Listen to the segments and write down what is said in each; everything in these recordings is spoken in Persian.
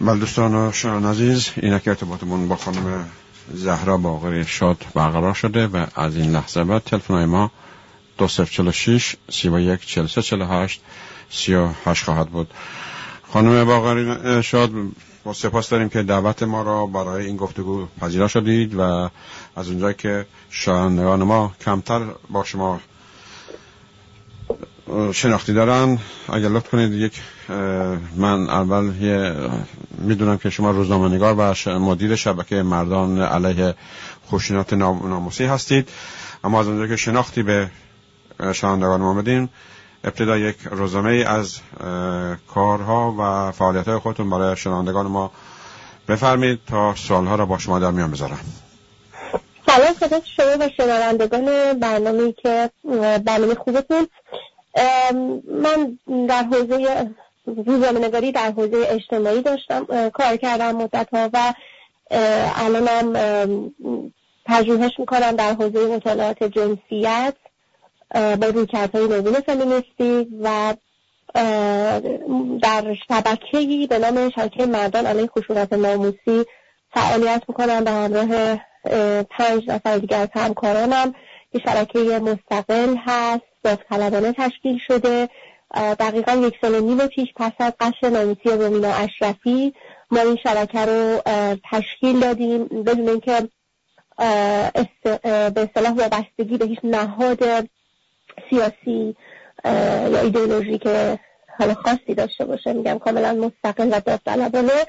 بله دوستان و شنان عزیز اینک ارتباطمون با خانم زهرا باقری شاد برقرار شده و از این لحظه بعد تلفن ما دو سف چلو شیش سی و یک چل سه چل هشت سی و هشت خواهد بود. خانم باقری شاد با سپاس داریم که دعوت ما را برای این گفتگو پذیرا شدید و از اونجایی که شاهندگان ما کمتر با شما شناختی دارن. اگر لطف کنید یک من اول می‌دونم که شما روزنامه‌نگار و مدیر شبکه مردان علیه خشونت ناموسی هستید. اما از اونجا که شناختی به شنوندگان ما بدین ابتدا یک روزنامه از کارها و فعالیت های خودتون برای شنوندگان ما بفرمید تا سوالها را با شما در میان بذارم. سلام خدمت شما و شنوندگان برنامه که برنامه خوبتون. من در حوزه روزنامه نگاری در حوزه اجتماعی داشتم کار کردم مدت ها و الانم پژوهش می‌کنم در حوزه مطالعات جنسیت با رویکردهای نوین فمینیستی و در شبکه‌ای به نام شبکه مردان علیه خشونت ناموسی فعالیت می‌کنم به همراه پنج نفر دیگر از همکارانم. که شبکه مستقل هست. داوطلبانه تشکیل شده. دقیقا یک سال و نیم پیش پس از قشر ناموسی رومینا اشرفی ما این شبکه رو تشکیل دادیم بدون اینکه به اصطلاح وابستگی به هیچ نهاد سیاسی یا ایدئولوژی که حالا خاصی داشته باشه. میگم کاملا مستقل و داوطلبانه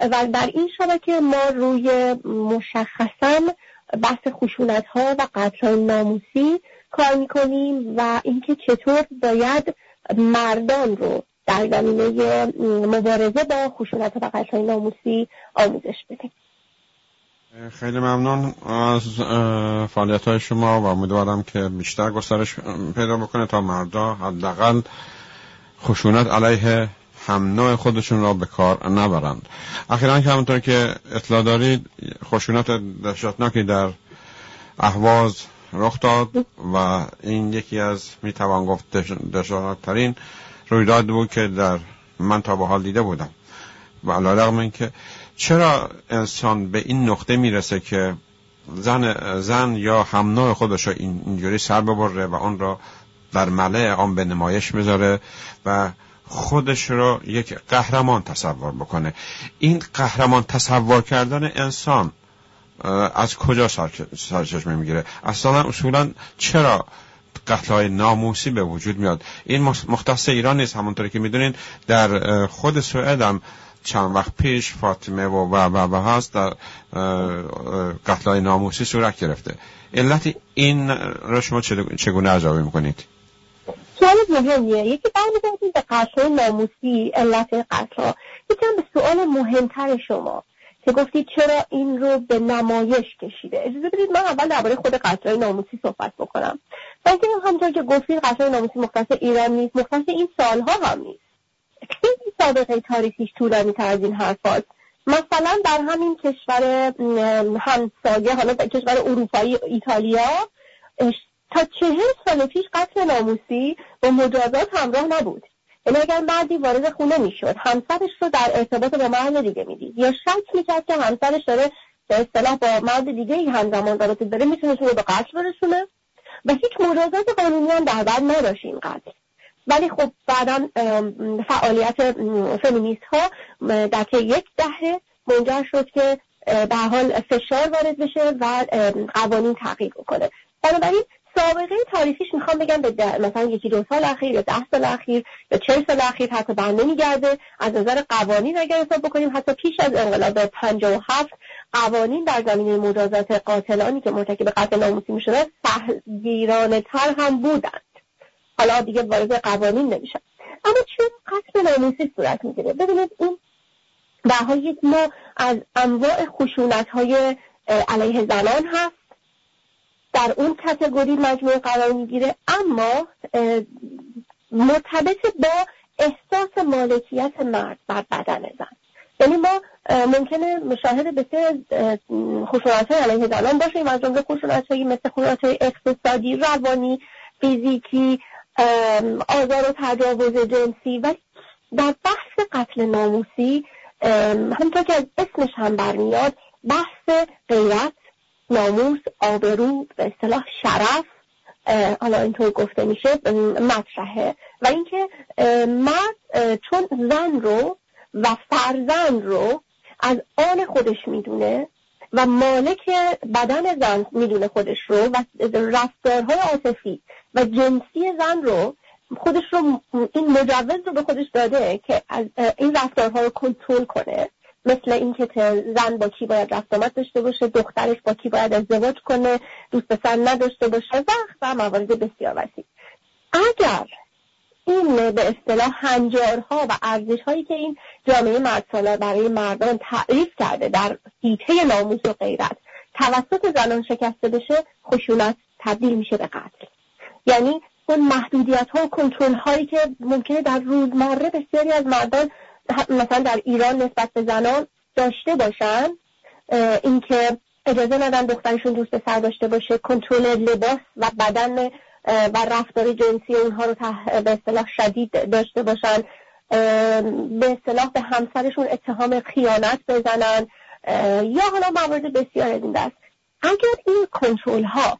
و در این شبکه ما روی مشخصا بحث خشونت ها و قتل ناموسی کار می‌کنیم و اینکه چطور باید مردان رو در زمینه مبارزه با خشونت و قتل ناموسی آموزش بدیم. خیلی ممنون از فعالیت های شما و امیدوارم که بیشتر گسترش پیدا بکنه تا مردا حداقل خشونت علیه هم نوع خودشون را به کار نبرند. اخیرا که همونطور که اطلاع دارید خشونت دهشتناکی در اهواز رخ داد و این یکی از می‌توان گفت دشتناکترین رویداد بود که در من تا به حال دیده بودم. و این که چرا انسان به این نقطه می‌رسه که زن, زن یا هم نوع خودش را اینجوری سر ببره و آن را در ملع آن به نمایش بذاره و خودش رو یک قهرمان تصور بکنه. این قهرمان تصور کردن انسان از کجا سرچشمه می‌گیره؟ اصلا اصولا چرا قتل های ناموسی به وجود میاد؟ این مختص ایران نیست همونطوری که می‌دونین. در خود سوئد هم چند وقت پیش فاطمه و و و, و هست در قتل های ناموسی صورت گرفته. علت این را شما چگونه ارزیابی می‌کنید؟ سوال مهمیه. یکی برمیگردیم به قتل ناموسی علت قتل یکم به سوال مهمتر شما. که گفتید چرا این رو به نمایش کشیده. اجازه بدید من اول درباره خود قتل ناموسی صحبت بکنم. و اینکه همونطور که گفتید قتل ناموسی مختص ایران نیست مختص این سالها هم نیست. خیلی سابقه تاریخیش طولانی تر از این حرفات مثلا در همین کشور همسایه حالا در کشور اروپایی ایتالیا تا چهل سال پیش قتل ناموسی با مجازات همراه نبود. یعنی اگر مردی وارد خونه می‌شد همسرش رو در ارتباط با مرد دیگه می‌دید. یا شک می‌کرد که همسرش داره به اصطلاح با مرد دیگه ای همزمان رابطه داره می‌تونه رو به قتل برسونه؟ و هیچ مجازات قانونی هم در بر نداشت این قتل. ولی خب بعدا فعالیت فمینیست ها در یک دهه منجر شد که به حال فشار وارد بشه و قوانین تغییر بکنه. بنابراین سابقه تاریخیش می‌خوام بگم به مثلا یکی دو سال اخیر یا ده سال اخیر یا چهل سال اخیر حتی بر نمیگرده. از نظر قوانین اگر حساب بکنیم حتی پیش از انقلاب هفت قوانین در زمینه مجازات قاتلانی که مرتکب قتل ناموسی می‌شدن سهگیرانه تر هم بودند. حالا دیگه وارد قوانین نمیشن. اما چون قتل ناموسی صورت می‌گیره ببینید این به ما از انواع خشونت های علیه زنان هست. در اون کتگوری مجموعه قرار می‌گیره. اما مرتبط با احساس مالکیت مرد بر بدن زن. یعنی ما ممکنه مشاهده بسیار خشونت های علیه زنان باشیم. از جمله خشونت مثل خشونت های اقتصادی روانی فیزیکی آزار و تجاوز جنسی. و در بحث قتل ناموسی همونطور که از اسمش هم برمیاد بحث غیرت ناموس آبرو به اصطلاح شرف حالا اینطور گفته میشه مطرحه. و اینکه مرد چون زن رو و فرزند رو از آن خودش می‌دونه و مالک بدن زن می‌دونه خودش رو و رفتارهای عاطفی و جنسی زن رو خودش رو این مجوز رو به خودش داده که از این رفتارها رو کنترل کنه. مثل اینکه زن با کی باید رفت آمد داشته باشه دخترش با کی باید ازدواج کنه دوست پسر نداشته باشه و موارد بسیار وسیع. اگر این به اصطلاح هنجارها و ارزش هایی که این جامعه مرد برای مردان تعریف کرده در حیطه ناموس و غیرت توسط زنان شکسته بشه خشونت تبدیل میشه به قتل. یعنی اون محدودیت ها و کنترل هایی که ممکنه در روزمره بسیاری از مردان مثلا در ایران نسبت به زنان داشته باشن اینکه اجازه ندن دخترشون دوست سر داشته باشه کنترل لباس و بدن و رفتار جنسی اونها رو به اصطلاح شدید داشته باشن. به اصطلاح به همسرشون اتهام خیانت بزنن یا حالا موارد بسیار از این دست. اگر این کنترل ها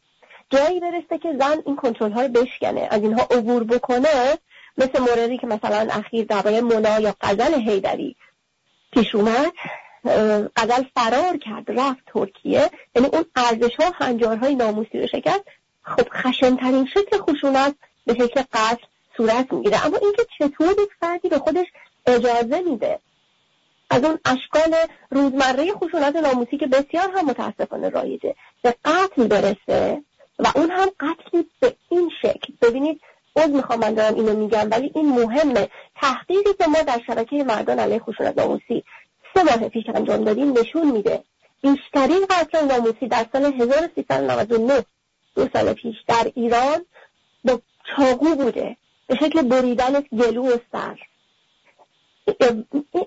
جایی برسه که زن این کنترل ها رو بشکنه از اینها عبور بکنه مثل موردی که مثلا اخیر درباره مونا یا قزل هیدری پیش اومد قزل فرار کرد رفت ترکیه. یعنی اون ارزش ها هنجارهای ناموسی رو شکست. خب خشنترین شکل خشونت به شکل قتل صورت می‌گیره. اما اینکه چطور یک فردی به خودش اجازه میده؟ از اون اشکال روزمره خشونت ناموسی که بسیار هم متاسفانه رایجه. به قتل برسه و اون هم قتلی به این شکل. ببینید از می‌خوام من دارم اینو میگم. ولی این مهمه. تحقیقی که ما در شبکه مردان علیه خشونت ناموسی سه ماه پیش انجام دادیم نشون میده بیشترین قتل ناموسی در سال 1399 دو سال پیش در ایران با چاقو بوده. به شکل بریدن گلو و سر.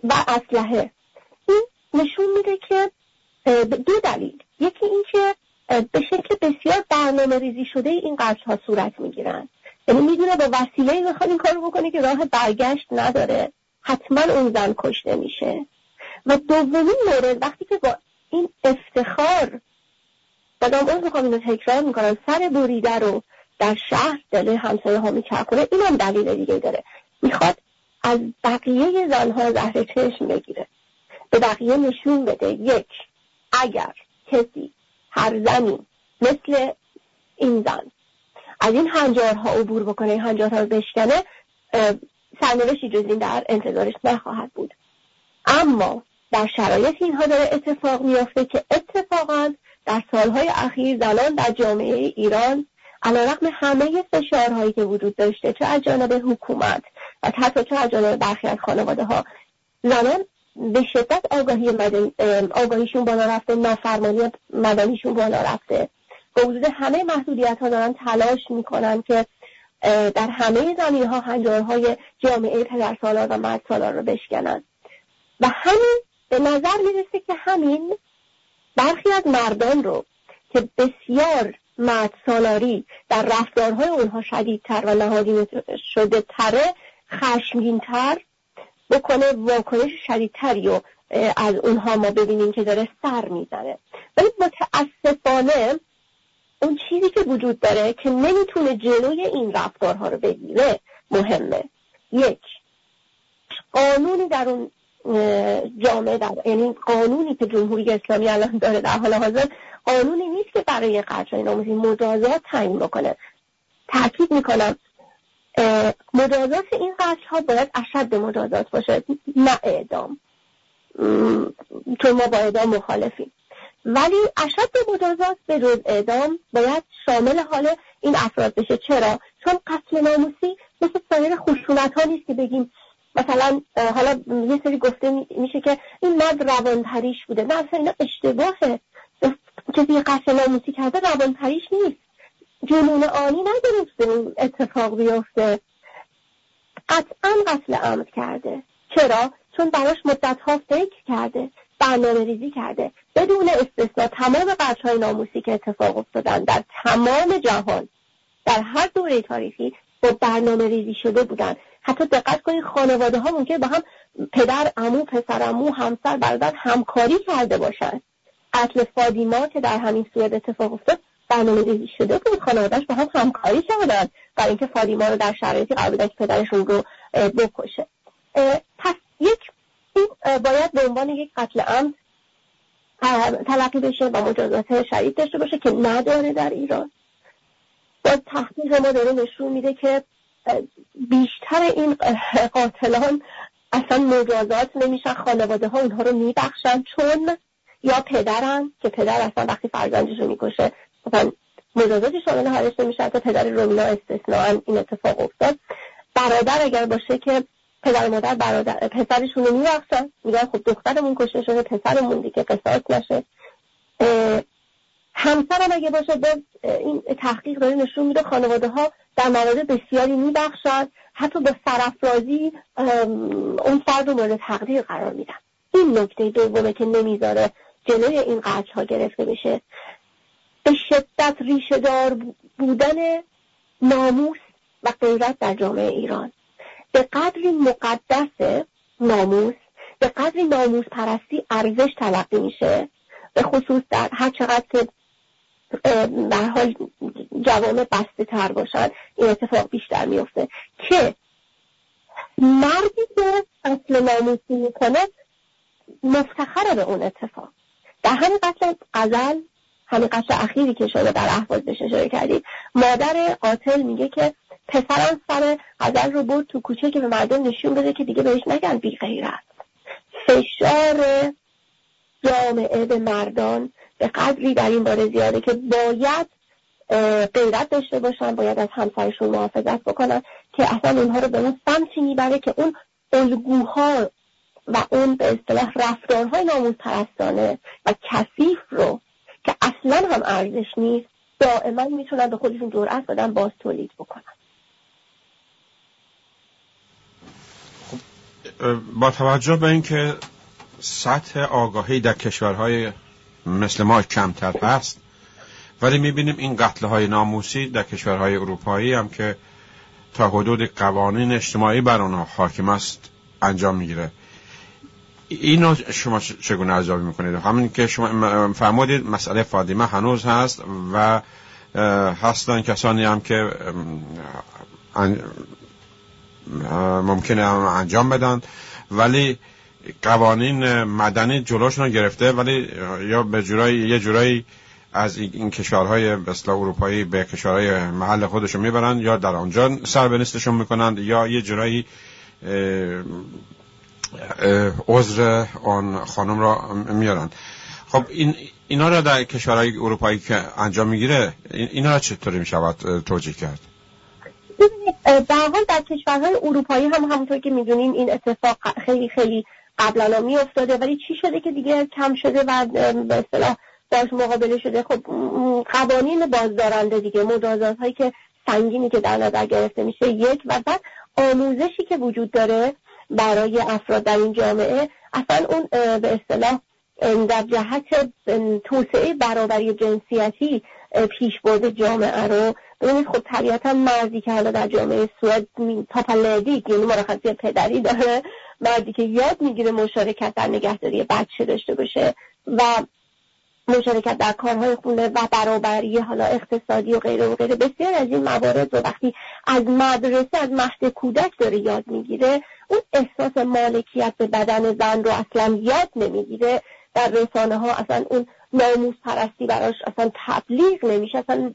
و اسلحه. این نشون میده که دو دلیل. یکی این که به شکل بسیار برنامه ریزی شده این قتل ها صورت می‌گیرن. یعنی می‌دونه با وسیله می‌خواد این کارو بکنه که راه برگشت نداره. حتما اون زن کشته میشه. و دومین مورد وقتی که با این افتخار بازم اون می‌خوام اینو تکرار می‌کنم سر بریده رو در شهر دل همسایه ها میچرخونه این دلیل دیگه داره. می‌خواد از بقیه زنها زهر چشم بگیره. به بقیه نشون بده. یک اگر کسی هر زنی مثل این زن از این هنجارها عبور بکنه این هنجارها رو بشکنه سرنوشتی جز این در انتظارش نخواهد بود. اما در شرایط اینها داره اتفاق میافته که اتفاقا در سالهای اخیر زنان در جامعه ایران رقم همه فشارهایی که وجود داشته چه از جانب حکومت و حتی چه از جانب برخی از خانواده ها زنان به شدت آگاهی آگاهیشون بالا رفته نافرمانی مدنیشون بالا رفته. با وجود همه محدودیت ها دارن تلاش می‌کنن که در همه زمین ها هنجارهای جامعه پدر سالار و مرد سالار رو بشکنن. و همین به نظر می‌رسه که همین برخی از مردان رو که بسیار مرد سالاری در رفتارهای اونها شدیدتر و نهادین شده تره خشمگینتر بکنه واکنش شدیدتری و از اونها ما ببینیم که داره سر می‌زنه. ولی متاسفانه اون چیزی که وجود داره که نمی‌تونه جلوی این رفتارها رو بگیره مهمه. یک قانونی در اون جامعه در یعنی قانونی که جمهوری اسلامی الان داره در حال حاضر قانونی نیست که برای قتل ناموسی مجازات تعیین بکنه. تاکید می‌کنم مجازات این قتل باید اشد مجازات باشه نه اعدام. چون ما با اعدام مخالفیم. ولی اشد مجازات به جز اعدام باید شامل حال این افراد بشه. چرا؟ چون قتل ناموسی مثل سایر خشونت ها نیست که بگیم. مثلا حالا یه سری گفته میشه که این مرد روانپریش بوده. نه اصلا اینا اشتباهه. کسی قتل ناموسی کرده روانپریش نیست. جنون آنی نداره اتفاق بیفته. قطعا قتل عمد کرده. چرا؟ چون براش مدت ها فکر کرده. برنامه ریزی کرده. بدون استثنا تمام قتل های ناموسی که اتفاق افتادن در تمام جهان در هر دوره تاریخی با برنامه ریزی شده بودن. حتی دقت کنید خانواده ها ممکن با هم پدر امو پسر امو همسر برادر همکاری کرده باشند قتل فادیما که در همین صورت اتفاق افتاد برنامه ریزی شده بود. خانوادهش با هم همکاری کردن برای اینکه فادیما رو در شرایطی قرار که پدرشون رو بکشه. پس یک این باید به عنوان یک قتل عمد تلقی بشه و مجازات شدید داشته باشه که نداره در ایران. باز تحقیق ما داره نشون میده که بیشتر این قاتلان اصلا مجازات نمیشن خانواده ها اونها رو میبخشن چون یا پدرن که پدر اصلا وقتی فرزندش رو می‌کشه مثلا مجازاتی شامل حالش نمیشه تا پدر رومینا استثناء این اتفاق افتاد. برادر اگر باشه که پدر مادر برادر پسرشون رو میبخشن. میگن خب دخترمون کشته شده پسرمون دیگه قصاص نشه. همسرم اگه باشه باز این تحقیق داره نشون میده خانواده ها در موارد بسیاری میبخشن. حتی به سرافرازی اون فرد رو مورد تقدیر قرار میدن. این نکته دومه که نمی‌ذاره جلوی این قتل ها گرفته بشه. به شدت ریشه دار بودن ناموس و غیرت در جامعه ایران. به قدری مقدس ناموس به قدری ناموس پرستی ارزش تلقی میشه. به خصوص در هر چقدر که در حال جوامع بسته تر باشن این اتفاق بیشتر میفته که مردی که اصل ناموسی می‌کنه مفتخره به اون اتفاق. در همین قتل قزل همین قتل اخیری که شده در احواز بهش اشاره کردید مادر قاتل میگه که پسرم سر غزل رو برد تو کوچه که به مردم نشون بده که دیگه بهش نگن بی غیرت. فشار جامعه به مردان به قدری در این باره زیاده که باید غیرت داشته باشن باید از همسرشون محافظت بکنن که اصلا اونها رو به اون سمتی می‌بره که اون الگوها و اون به اصطلاح رفتارهای ناموز پرستانه و کثیف رو که اصلا هم ارزش نیست دائما می‌تونن به خودشون جرأت بدن باز تولید بکنن. با توجه به اینکه سطح آگاهی در کشورهای مثل ما کمتر هست ولی می‌بینیم این قتل های ناموسی در کشورهای اروپایی هم که تا حدود قوانین اجتماعی بر آنها حاکم است انجام می‌گیره. اینو شما چگونه ارزیابی می‌کنید؟ همین که شما فرمودید مسئله فاطمه هنوز هست و هستن کسانی هم که ممکنه انجام بدن. ولی قوانین مدنی جلوشون گرفته ولی یا به جورایی یه جورایی از این کشورهای مثل اروپایی به کشورهای محل خودشون می‌برن یا در آنجا سر به نستشون می‌کنند یا یه جورایی عذر آن خانم را میارن. خب این اینا را در کشورهای اروپایی که انجام می‌گیره اینا را چطوری می‌شود توجیه کرد؟ در حال در کشورهای اروپایی هم همونطور که می‌دونین این اتفاق خیلی خیلی قبلا می افتاده ولی چی شده که دیگه کم شده و به اصطلاح باش مقابله شده؟ خب قوانین بازدارنده دیگه مجازات هایی که سنگینی که در نظر گرفته میشه یک و بعد آموزشی که وجود داره برای افراد در این جامعه اصلا اون به اصطلاح در جهت توسعه برابری جنسیتی پیشبرد جامعه رو. ببینید خب طبیعتا مرزی که حالا در جامعه سوئد تاپالدی یعنی مرخصی پدری داره مردی که یاد می‌گیره مشارکت در نگهداری بچه داشته باشه و مشارکت در کارهای خونه و برابری حالا اقتصادی و غیره و غیره. بسیار از این موارد رو وقتی از مدرسه از مهد کودک داره یاد می‌گیره اون احساس مالکیت به بدن زن رو اصلا یاد نمی‌گیره. در رسانه ها اصلا اون ناموس پرستی براش اصلا تبلیغ نمیشه اصلا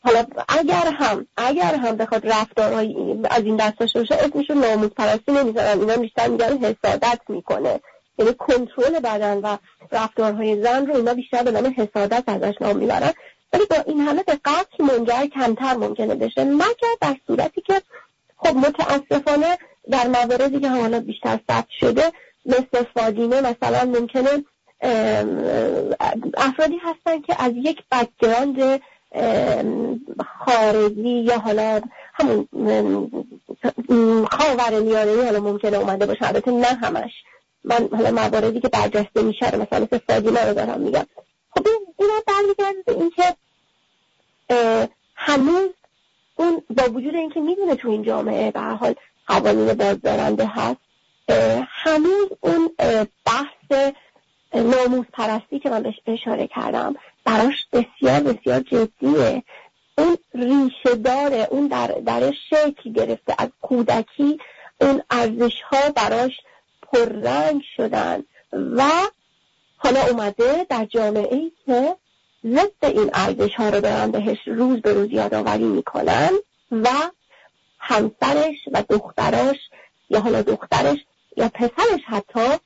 حالا اگر هم اگر هم بخواد رفتارهای از این دست داشته باشه اسمشو ناموس پرستی نمی‌ذارن اینا بیشتر میگن حسادت می‌کنه. یعنی کنترل بدن و رفتارهای زن رو اینا بیشتر به نام حسادت ازش نام می‌برن. ولی با این همه به قتل منجر کمتر ممکنه بشه مگر در صورتی که خب متاسفانه در مواردی که حالا بیشتر ثبت شده مثل فادیمه مثلا ممکنه افرادی هستن که از یک بکگراند خارجی یا حالا همون خاور میانه حالا ممکنه اومده باشه. البته نه همش. من حالا مواردی که برجسته میشه مثلا مثل فادیمه رو دارم میگم. خب اینا برمیگرده به اینکه هنوز اون با وجود اینکه می‌دونه تو این جامعه به حال قوانین بازدارنده هست هنوز اون بحث ناموز پرستی که من بهش اشاره کردم براش بسیار بسیار جدیه. اون ریشه داره اون در, در شکل گرفته. از کودکی اون ارزش ها براش پررنگ شدن و حالا اومده در جامعه ای که ضد این ارزش ها رو دارن بهش روز به روز یادآوری می‌کنن و همسرش و دختراش یا حالا دخترش یا پسرش حتی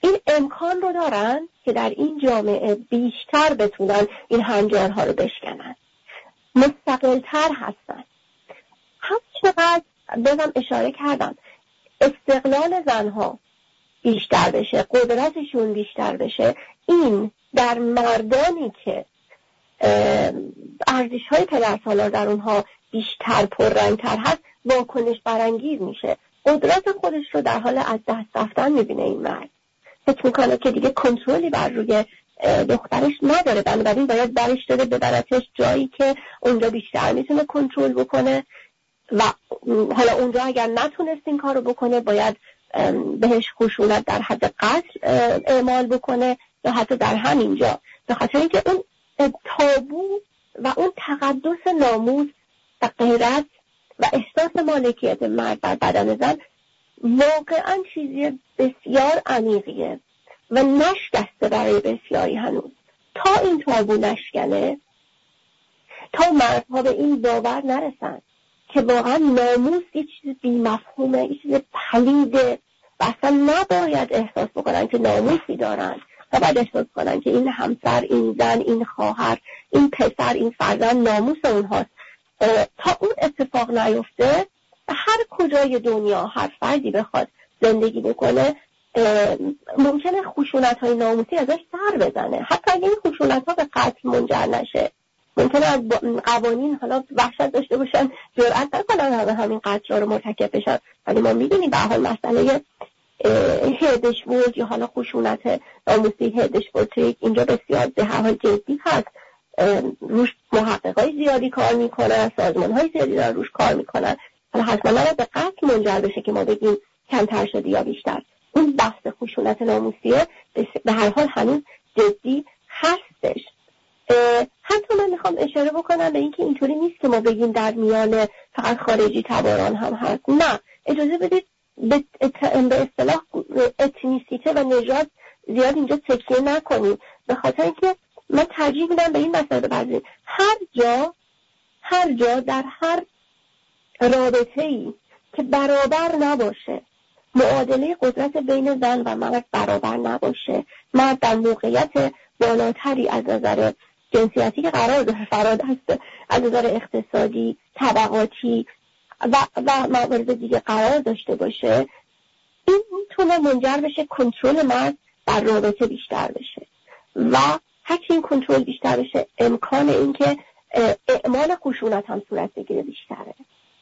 این امکان رو دارن که در این جامعه بیشتر بتونن این هنجارها رو بشکنن. مستقلتر هستن. هم چقدر بازم اشاره کردم استقلال زنها بیشتر بشه قدرتشون بیشتر بشه. این در مردانی که ارزش های پدر در اونها بیشتر پررنگتر هست واکنش برانگیز میشه. قدرت خودش رو در حال از دست رفتن می‌بینه این مرد. فکر می‌کنه که دیگه کنترلی بر روی دخترش نداره. بنابراین باید برش داره ببرتش جایی که اونجا بیشتر می‌تونه کنترل بکنه. و حالا اونجا اگر نتونست این کارو بکنه باید بهش خشونت در حد قتل اعمال بکنه یا حتی در همینجا. به خاطر اینکه اون تابو و اون تقدس ناموز و غیرت و احساس مالکیت مرد بر بدن زن واقعا چیزی بسیار عمیقیه و نشکسته برای بسیاری هنوز. تا این تابو نشکنه تا مردها به این باور نرسن که واقعا ناموس یه چیز بیمفهومه یه چیز پلیده و اصلا نباید احساس بکنن که ناموسی دارن و باید احساس کنن که این همسر این زن این خواهر این پسر این فرزند ناموس اونهاست. تا اون اتفاق نیفته هر کجای دنیا هر فردی بخواد زندگی بکنه ممکنه خشونت های ناموسی ازش سر بزنه. حتی اگه این خشونت ها به قتل منجر نشه. ممکنه از قوانین حالا وحشت داشته باشن جرأت نکنن همه همین قتل رو مرتکب بشن. ولی ما می‌دونیم به حال مسئله هدشبورد یا حالا خشونت ناموسی هدشبورد اینجا بسیار به هر جدی هست. روش محقق های زیادی کار می‌کنن سازمان های زیادی دارن روش کار می‌کنن. حالا حتما نباید به قتل منجر بشه که ما بگیم کمتر شده یا بیشتر. اون بحث خشونت ناموسیه به هر حال هنوز جدی هستش. حتی من می‌خوام اشاره بکنم به اینکه اینطوری نیست که ما بگیم در میان فقط خارجی تباران هم هست. نه. اجازه بدید به اصطلاح اتنیسیته و نژاد زیاد اینجا تکیه نکنیم. به خاطر اینکه من ترجیح میدم به این مسئله بپردازیم. هر جا هر جا در هر رابطه ای که برابر نباشه معادله قدرت بین زن و مرد برابر نباشه مرد در موقعیت بالاتری از نظر جنسیتی که قرار داره فراد هست از نظر اقتصادی طبقاتی و, و موارد دیگه قرار داشته باشه این می‌تونه منجر بشه کنترل مرد در رابطه بیشتر بشه. و هرچی این کنترل بیشتر بشه امکان اینکه اعمال خشونت هم صورت بگیره بیشتره.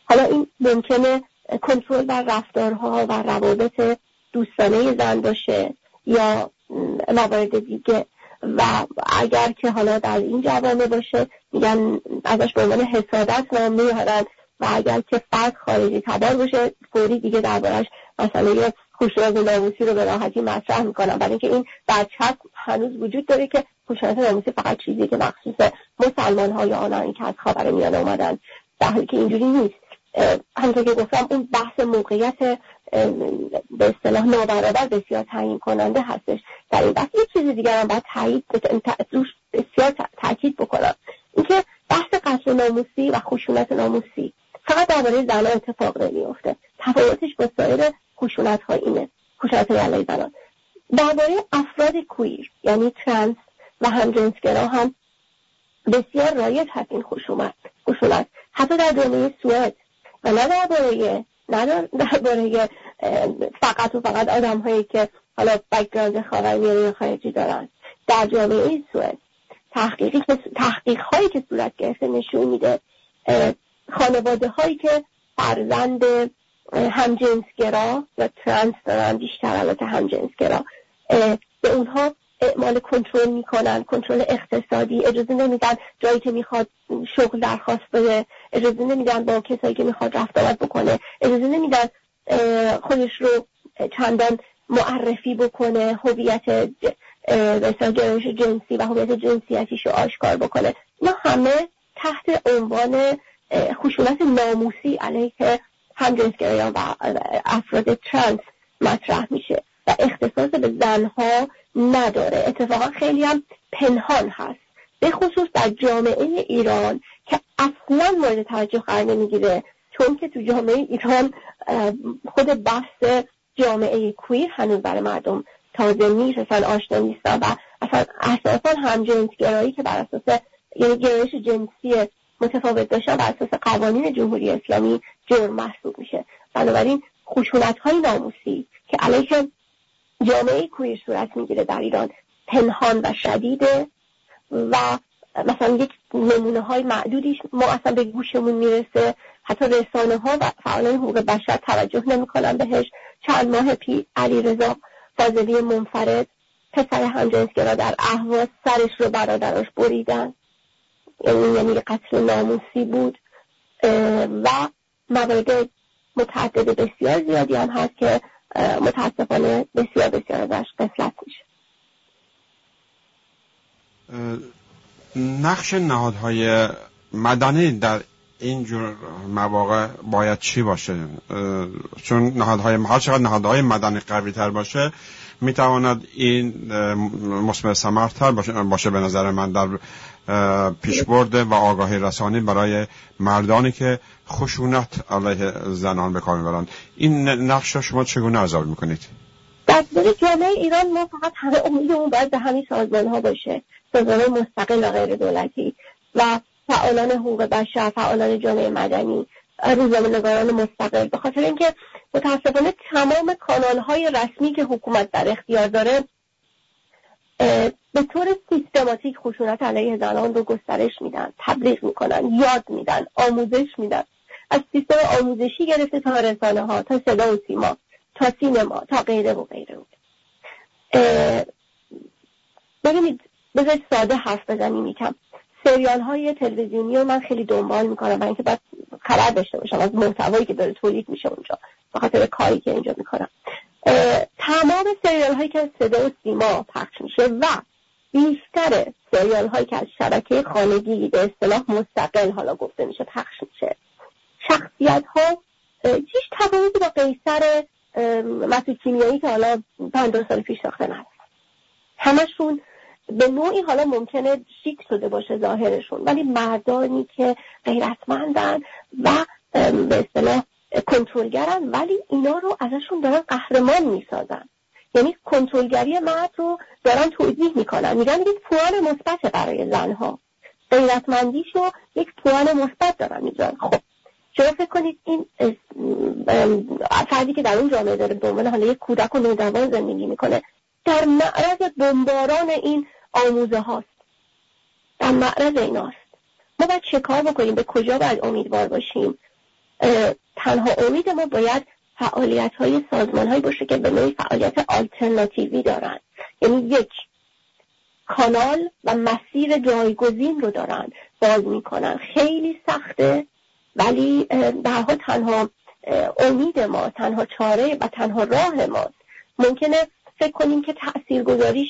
حالا این ممکنه کنترل بر رفتارها و روابط دوستانه زن باشه یا موارد دیگه. و اگر که حالا در این جوامع باشه میگن ازش به عنوان حسادت نام میارن و اگر که فرد خارجی تبار باشه فوری دیگه دربارش مسئله خشونت ناموسی رو به راحتی مطرح می‌کنن برای اینکه این چپ هنوز وجود داره که خشونت ناموسی فقط چیزی که مخصوص مسلمان ها یا که از خاور میانه اومدن در حالی که اینجوری نیست. همونطور که گفتم اون بحث موقعیت به اصطلاح نابرابر بسیار تعیین کننده هستش. در این بحث یه چیز دیگر هم باید تایید بسیار تاکید بکنم. اینکه بحث قتل ناموسی و خشونت ناموسی فقط درباره زنان اتفاق نمیفته تفاوتش با سایر خشونت ها اینه خشونت علیه زنان. درباره افراد کویر یعنی ترنس و همجنسگرا هم بسیار رایج هست این خشونت خشونت. حتی در جامعه سوئد و نه درباره نه درباره فقط و فقط آدم هایی که حالا background خاورمیانه یا خارجی دارن. در جامعه سوئد تحقیقی که تحقیق هایی که صورت گرفته نشون میده خانواده هایی که فرزند همجنسگرا یا ترانس دارن بیشتر البته همجنسگرا. به اونها اعمال کنترل می‌کنن کنترل اقتصادی. اجازه نمیدن جایی که می‌خواد شغل درخواست بده. اجازه نمیدن با کسایی که می‌خواد رفت آمد بکنه. اجازه نمیدن خودش رو چندان معرفی بکنه هویت گرایش جنسی و هویت جنسیتیش رو آشکار بکنه. اینا همه تحت عنوان خشونت ناموسی علیه همجنسگرایان و افراد ترانس مطرح میشه و اختصاص به زنها نداره. اتفاقا خیلی هم پنهان هست. به خصوص در جامعه ایران که اصلا مورد توجه قرار نمی‌گیره چون که تو جامعه ایران خود بحث جامعه کویر هنوز برای مردم تازه می‌رسن آشنا نیستن و اصلا اساسا همجنسگرایی که بر اساس یعنی گرایش جنسی متفاوت داشتن بر اساس قوانین جمهوری اسلامی جرم محسوب میشه. بنابراین خشونت های ناموسی که علیه جامعه کویر صورت می‌گیره در ایران پنهان و شدیده و مثلا یک نمونه های معدودیش ما اصلا به گوشمون می‌رسه. حتی رسانه ها و فعالان حقوق بشر توجه نمی‌کنن بهش. چند ماه پی علی رضا فاضلی منفرد پسر همجنسگرا در اهواز سرش رو برادراش بریدن. یعنی یعنی قتل ناموسی بود. و موارد متعدد بسیار زیادی هم هست که متاسفانه بسیار بسیار ازش قفلت میشه. نقش نهادهای مدنی در این جور مواقع باید چی باشه؟ چون نهادهای هر چقدر نهادهای مدنی قوی تر باشه می‌تواند این مثمر سمرتر باشه, باشه به نظر من در پیشبرد و آگاهی رسانی برای مردانی که خشونت علیه زنان به کار این نقش را شما چگونه ارزیابی می‌کنید؟ در جامعه ایران ما فقط همه امیدمون باید به همین سازمان ها باشه. سازمان مستقل و غیر دولتی و فعالان حقوق بشر فعالان جامعه مدنی روزنامه‌نگاران مستقل. به خاطر اینکه متاسفانه تمام کانال های رسمی که حکومت در اختیار داره به طور سیستماتیک خشونت علیه زنان رو گسترش میدن تبلیغ می‌کنن یاد میدن آموزش میدن. از سیستم آموزشی گرفته تا رسانه ها تا صدا و سیما تا سینما تا غیره و غیره. ببینید بذارید ساده حرف بزنیم یکم. سریال های تلویزیونی رو من خیلی دنبال می‌کنم اینکه باید خبر داشته باشم از محتوایی که داره تولید میشه اونجا به خاطر کاری که اینجا می‌کنم. تمام سریال هایی که از صدا و سیما پخش میشه و بیشتر سریال هایی که از شبکه خانگی به اصطلاح مستقل حالا گفته میشه پخش میشه. شخصیت ها هیچ تفاوتی با قیصر مسیح کیمیایی که حالا پنجاه سال پیش ساخته نهست همشون به نوعی حالا ممکنه شیک شده باشه ظاهرشون ولی مردانی که غیرتمندن و به اصطلاح کنترلگرن ولی اینا رو ازشون دارن قهرمان می‌سازن. یعنی کنترلگری مرد رو دارن توضیح می‌کنن. میگن یک پوان مثبت برای زنها. غیرتمندیش رو یک پوان مثبت دارن می‌ذارن. خب شما فکر کنید این فردی که در اون جامعه داره به عنوان حالا یک کودک و نوجوان زندگی می‌کنه در معرض بمباران این آموزه هاست. در معرض ایناست. ما باید چه کار بکنیم؟ به کجا باید امیدوار باشیم؟ تنها امید ما باید فعالیت های سازمان های باشه که به نوعی فعالیت آلترناتیوی دارن یعنی یک کانال و مسیر جایگزین رو دارن باز می‌کنن خیلی سخته ولی در تنها امید ما تنها چاره و تنها راه ماست. ممکنه فکر کنیم که تأثیر گذاریش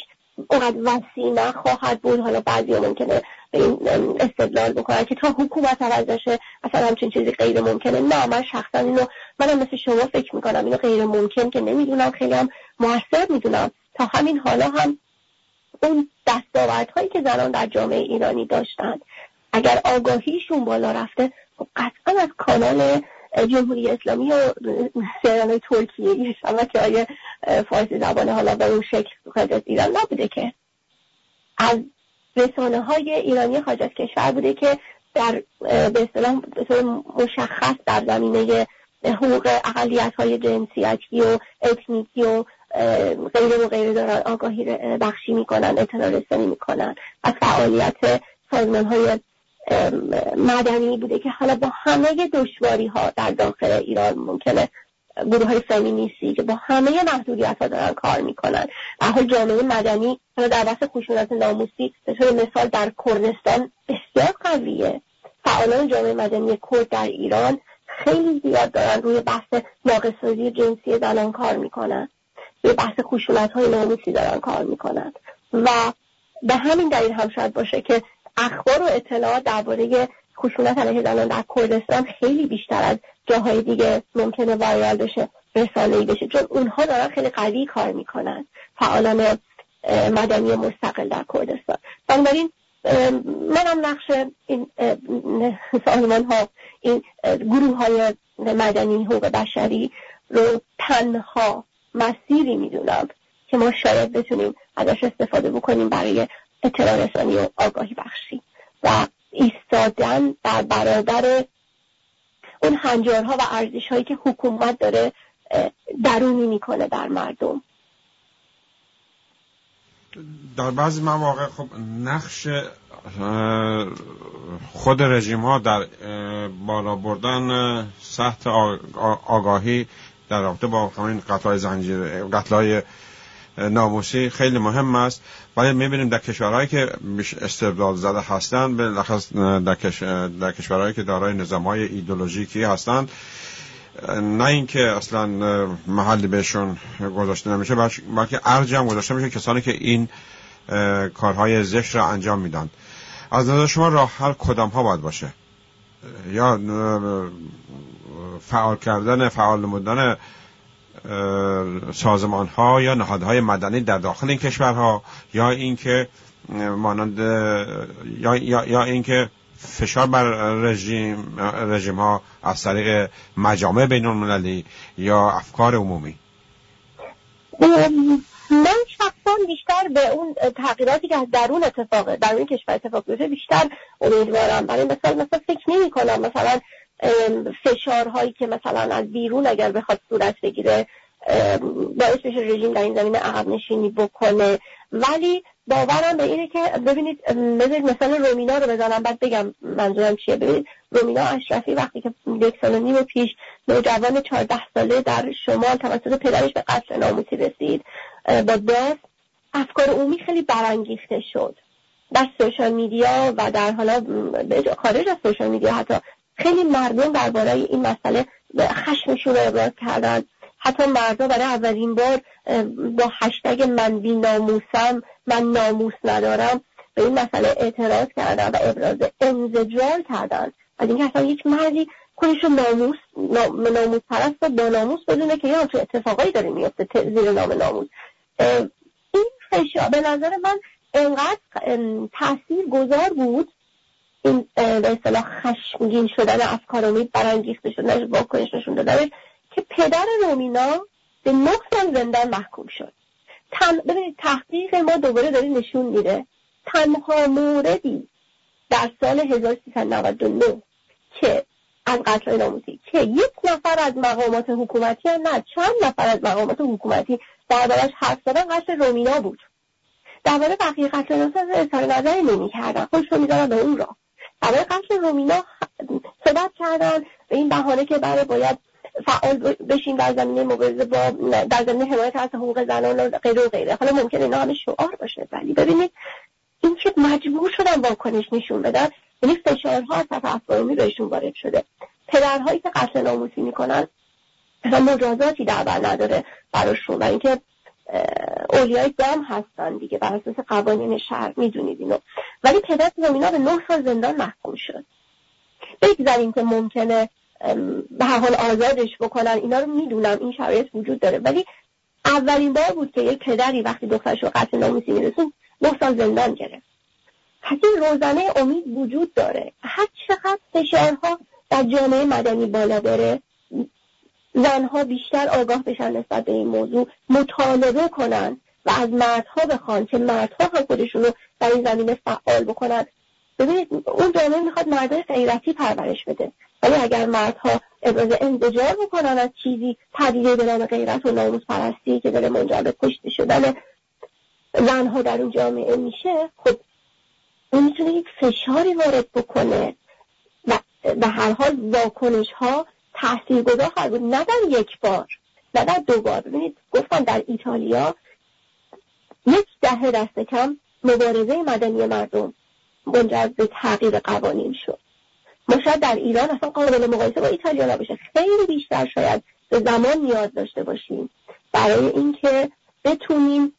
اونقدر وسیع نخواهد بود. حالا بعضی ممکنه به این استدلال بکنن که تا حکومت عوض بشه اصلا همچین چیزی غیر ممکنه. نه من شخصا اینو منم مثل شما فکر می‌کنم. اینو غیر ممکن که نمی‌دونم. خیلی هم موثر می‌دونم. تا همین حالا هم اون دستاوردهایی که زنان در جامعه ایرانی داشتند اگر آگاهیشون بالا رفته خب قطعا از کانال جمهوری اسلامی و سریال ترکیه شبکه های فارسی زبانه حالا به اون شکل خارج از ایران نبوده که. از رسانه های ایرانی خارج از کشور بوده که در به اصطلاح مشخص در زمینه حقوق اقلیت های جنسیتی و اتنیکی و غیره و غیره دارن آگاهی بخشی می‌کنن اطلاع رسانی می‌کنن. از فعالیت سازمان های مدنی بوده که حالا با همه دشواری ها در داخل ایران ممکنه گروه های فمینیستی که با همه محدودیت ها دارن کار می‌کنن. حال جامعه مدنی در واسه خشونت ناموسی به مثال در کردستان بسیار قویه. فعالان جامعه مدنی کرد در ایران خیلی زیاد دارن روی بحث ناقصازی جنسی زنان کار می‌کنن. روی بحث خشونت های ناموسی دارن کار می‌کنن. و به همین دلیل هم شاید باشه که اخبار و اطلاعات درباره خشونت علیه زنان در کردستان خیلی بیشتر از جاهای دیگه ممکنه وایرال بشه رسانه‌ای بشه. چون اونها دارن خیلی قوی کار می‌کنن. فعالان مدنی مستقل در کردستان بنابراین منم نقش این سازمان ها این گروه های مدنی حقوق بشری رو تنها مسیری می‌دونم که ما شاید بتونیم ازش استفاده بکنیم برای اطلاع رسانی و آگاهی بخشی. و ایستادن در برابر اون هنجارها و ارزش هایی که حکومت داره درونی می‌کنه در مردم. در بعضی مواقع خب نقش خود رژیم ها در بالا بردن سطح آگاهی در رابطه با همین قتلای زنجیر قتلای ناموسی خیلی مهم است. ولی می‌بینیم در کشورهایی که استبداد زده هستند به در, در کشورهایی که دارای نظام های ایدولوژیکی هستند نه اینکه اصلا محلی بهشون گذاشته نمیشه بلکه ارج هم گذاشته میشه کسانی که این کارهای زشت را انجام میدن. از نظر شما راه حل کدام ها باید باشه؟ یا فعال کردن فعال نمودن سازمان ها یا نهادهای مدنی در داخل این کشورها یا اینکه مانند یا, یا, اینکه فشار بر رژیم رژیم ها از طریق مجامع بین المللی یا افکار عمومی. من شخصا بیشتر به اون تغییراتی که از درون اتفاقه در اون کشور اتفاق بیفته بیشتر امیدوارم. برای مثال مثلا فکر نمی کنم مثلا فشارهایی که مثلا از بیرون اگر بخواد صورت بگیره باعث بشه رژیم در این زمینه عقب نشینی بکنه. ولی باورم به اینه که ببینید بذارید مثال رومینا رو بزنم بعد بگم منظورم چیه. ببینید رومینا اشرفی وقتی که یک سال و نیم پیش نوجوان چهارده ساله در شمال توسط پدرش به قتل ناموسی رسید با دست افکار عمومی خیلی برانگیخته شد. در سوشال میدیا و در حالا خارج از سوشال میدیا حتی خیلی مردم درباره این مسئله خشمشون رو ابراز کردن. حتی مردا برای اولین بار با هشتگ من بی ناموسم من ناموس ندارم به این مسئله اعتراض کردن و ابراز انزجار کردن. از اینکه اصلا یک مردی خودش رو ناموس ناموس پرست و با ناموس بدونه که یه تو اتفاقایی داره میفته زیر نام ناموس. این فشار به نظر من انقدر تاثیر گذار بود این به اصطلاح خشمگین شدن افکار امید برانگیخته شدن واکنش نشون دادن که پدر رومینا به نه سال زندان محکوم شد. تن... ببینید تحقیق ما دوباره داره نشون میده تنها موردی در سال 1399 که از قتل ناموسی که یک نفر از مقامات حکومتی هم نه چند نفر از مقامات حکومتی دربارش حرف زدن قتل رومینا بود. درباره بقیه قتل ناموسی اظهار نظری نمی‌کردن. خودش رو میدارن به اون را درباره قتل رومینا صحبت کردن به این بهانه که برای باید فعال بشین در زمینه مبارزه با در زمینه حمایت از حقوق زنان و غیره و غیره. حالا ممکن اینا همه شعار باشه ولی ببینید این که مجبور شدن واکنش نشون بدن یعنی فشارها از طرف بهشون وارد شده. پدرهایی که قتل ناموسی می‌کنن اصلا مجازاتی در بر نداره براشون و اینکه اولیای دم هستن دیگه بر اساس قوانین شهر می‌دونید اینو. ولی پدر زمینا به نه سال زندان محکوم شد. بگذاریم که ممکنه به هر حال آزادش بکنن اینا رو می‌دونم این شرایط وجود داره. ولی اولین بار بود که یک پدری وقتی دخترش رو قتل ناموسی میرسون نه سال زندان گرفت. پس این روزنه امید وجود داره. هر چقدر فشارها در جامعه مدنی بالا بره زنها بیشتر آگاه بشن نسبت به این موضوع مطالبه کنن و از مردها بخوان که مردها هم خودشون رو در این زمینه فعال بکنن. ببینید اون جامعه می‌خواد مردای غیرتی پرورش بده. ولی اگر مردها ابراز انزجار بکنن از چیزی پدیده به نام غیرت و ناموس پرستی که داره منجر به کشته شدن زنها در اون جامعه میشه خب اون می‌تونه یک فشاری وارد بکنه و به هر حال واکنش ها تحصیل گذار خواهد بود. نه در یک بار نه در دو بار. ببینید گفتم در ایتالیا یک دهه دست کم مبارزه مدنی مردم منجر به تغییر قوانین شد. ما شاید در ایران اصلا قابل مقایسه با ایتالیا نباشه. خیلی بیشتر شاید به زمان نیاز داشته باشیم. برای اینکه بتونیم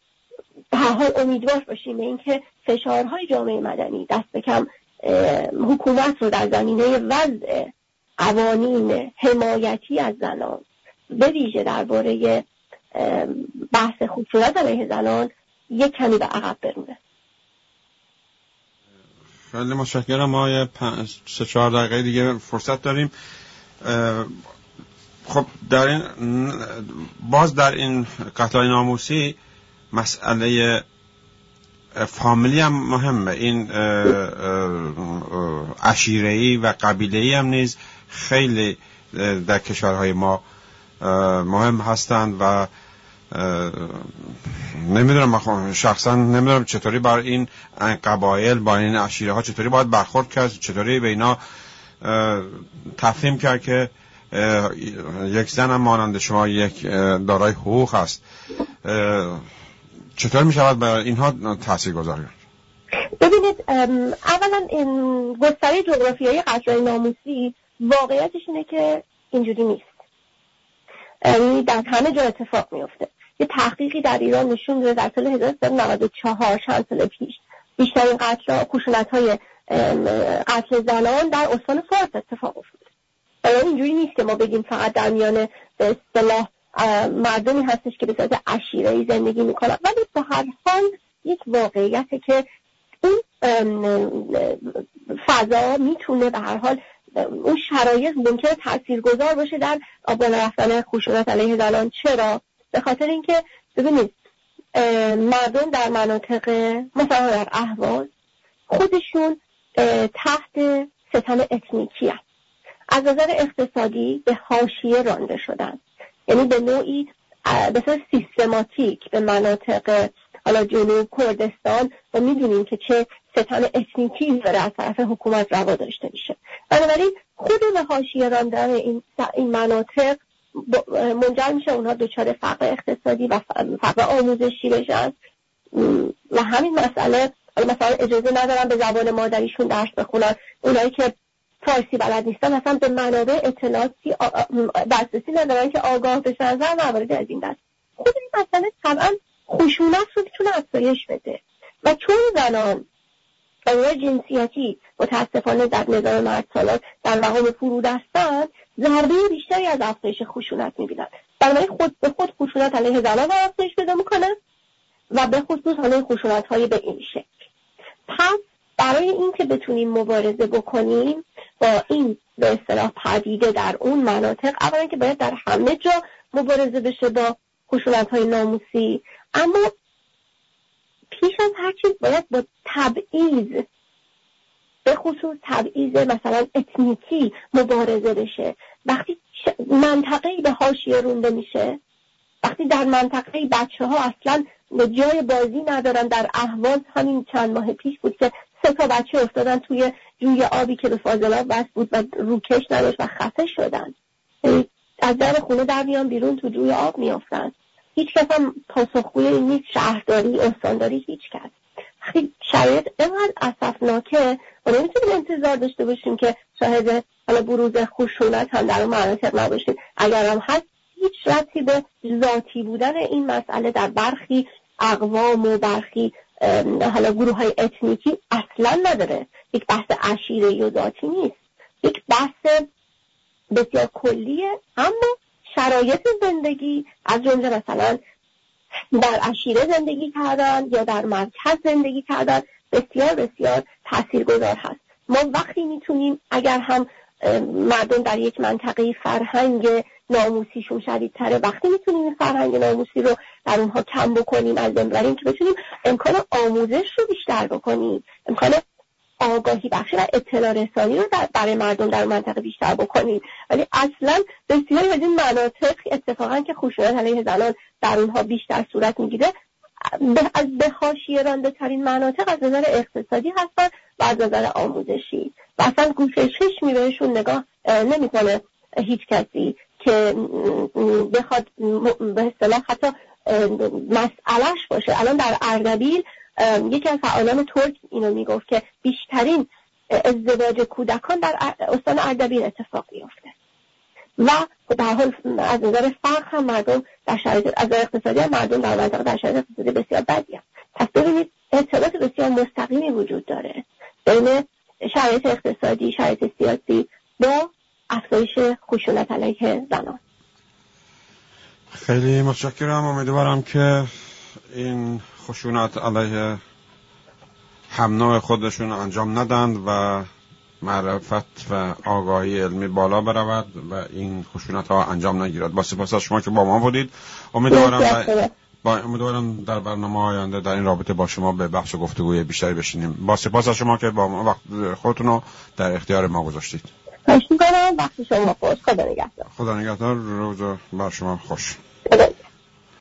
به حال امیدوار باشیم به اینکه فشارهای جامعه مدنی دست کم حکومت رو در زمینه وضع قوانین حمایتی از زنان به ویژه درباره بحث خصوصیت علیه زنان یک کمی به عقب برونه. خیلی متشکرم. ما سه چهار دقیقه دیگه فرصت داریم. خب در این باز در این قتل ناموسی مسئله فامیلی هم مهمه. این عشیرهی و قبیلهی هم نیز خیلی در کشورهای ما مهم هستند و نمی‌دونم شخصا نمی‌دونم چطوری بر این قبایل با این عشیره ها چطوری باید برخورد کرد چطوری به اینا تفهیم کرد که یک زن هم مانند شما یک دارای حقوق هست چطور می شود به اینها تاثیر گذاری ببینید اولا گستره جغرافیایی قتل ناموسی واقعیتش اینه که اینجوری نیست. یعنی در همه جا اتفاق میفته یه تحقیقی در ایران نشون داده در سال 1394 چند سال پیش بیشترین قتل خشونت های قتل زنان در استان فارس اتفاق افتاد. یعنی اینجوری نیست که ما بگیم فقط در میان به اصطلاح مردمی هستش که به صورت عشیره زندگی می‌کنن. ولی به هر حال یک واقعیته که اون فضا می‌تونه به هر حال اون شرایط ممکنه تاثیرگذار باشه در آبان رفتن خشونت علیه زنان. چرا؟ به خاطر اینکه ببینید مردم در مناطق مثلا در اهواز خودشون تحت ستم اتنیکی هست. از نظر اقتصادی به حاشیه رانده شدن. یعنی به نوعی به صورت سیستماتیک به مناطق حالا جنوب کردستان و می‌دونیم که چه ستم اتنیکی داره از طرف حکومت روا داشته میشه. بنابراین خود به حاشیه راندن این, این مناطق منجر میشه اونها دچار فقر اقتصادی و فقر آموزشی بشن. و همین مسئله مثلا اجازه ندارن به زبان مادریشون درس بخونن. اونایی که فارسی بلد نیستن مثلا به منابع اطلاعاتی دسترسی ندارن که آگاه بشن و مواردی از این دست. خود این مسئله طبعا خشونت رو می‌تونه افزایش بده. و چون زنان امور جنسیتی متاسفانه در نظام مرد در مقام فرود هستند ضربه بیشتری از افزایش خشونت می‌بینن. بنابراین خود به خود خشونت علیه زنان افزایش پیدا می‌کنه و به خصوص حالا خشونت های به این شکل. پس برای اینکه بتونیم مبارزه بکنیم با این به اصطلاح پدیده در اون مناطق اولا که باید در همه جا مبارزه بشه با خشونت های ناموسی. اما پیش از هر چیز باید با تبعیض به خصوص تبعیض مثلا اتنیکی مبارزه بشه. وقتی منطقه به حاشیه رونده میشه وقتی در منطقه بچه ها اصلا جای بازی ندارن در اهواز همین چند ماه پیش بود که سه تا بچه افتادن توی جوی آبی که به فاضلاب بس بود و روکش نداشت و خفه شدن. یعنی از در خونه در میان بیرون تو جوی آب میافتن. هیچ کس هم پاسخگوی این نیست شهرداری استانداری هیچ کس. خیلی شرایط اینقدر اصفناکه و نمی‌تونیم انتظار داشته باشیم که شاهد حالا بروز خشونت هم در اون مناطق نباشیم. اگر هم هست هیچ ربطی به ذاتی بودن این مسئله در برخی اقوام و برخی حالا گروه های اتنیکی اصلا نداره. یک بحث عشیره و ذاتی نیست. یک بحث بسیار کلیه اما شرایط زندگی از جمله مثلا در عشیره زندگی کردن یا در مرکز زندگی کردن بسیار بسیار تاثیرگذار هست. ما وقتی می‌تونیم اگر هم مردم در یک منطقه فرهنگ ناموسیشون شدیدتره وقتی می‌تونیم این فرهنگ ناموسی رو در اونها کم بکنیم از بین که بتونیم امکان آموزش رو بیشتر بکنیم. امکان آگاهی بخشی و اطلاع رسانی رو برای مردم در منطقه بیشتر بکنیم. ولی اصلا بسیاری از این مناطق اتفاقا که خشونت علیه زنان در اونها بیشتر صورت می‌گیره از به رانده ترین مناطق از نظر اقتصادی هستن و از نظر آموزشی. و اصلا گوشه چشمی بهشون نگاه نمی‌کنه هیچ کسی که بخواد به اصطلاح حتی مسئلهش باشه. الان در اردبیل یکی از فعالان ترک اینو می‌گفت که بیشترین ازدواج کودکان در استان اردبیل اتفاق میفته و به حال از نظر فرق هم مردم در شرایط از اقتصادی هم مردم در منطقه در شرایط اقتصادی بسیار بدی هم. پس ببینید ارتباط بسیار مستقیمی وجود داره بین شرایط اقتصادی شرایط سیاسی با افزایش خشونت علیه زنان. خیلی متشکرم. امیدوارم که این خشونت علیه هم خودشون انجام ندند و معرفت و آگاهی علمی بالا برود و این خشونت ها انجام نگیرد. با سپاس از شما که با ما بودید. امیدوارم با امیدوارم در برنامه آینده در این رابطه با شما به بحث و گفتگوی بیشتری بشینیم. با سپاس از شما که با ما وقت خودتون رو در اختیار ما گذاشتید. خواهش می‌کنم وقت شما خوش. خدا نگهدار. خدا نگهدار. روز بر شما خوش.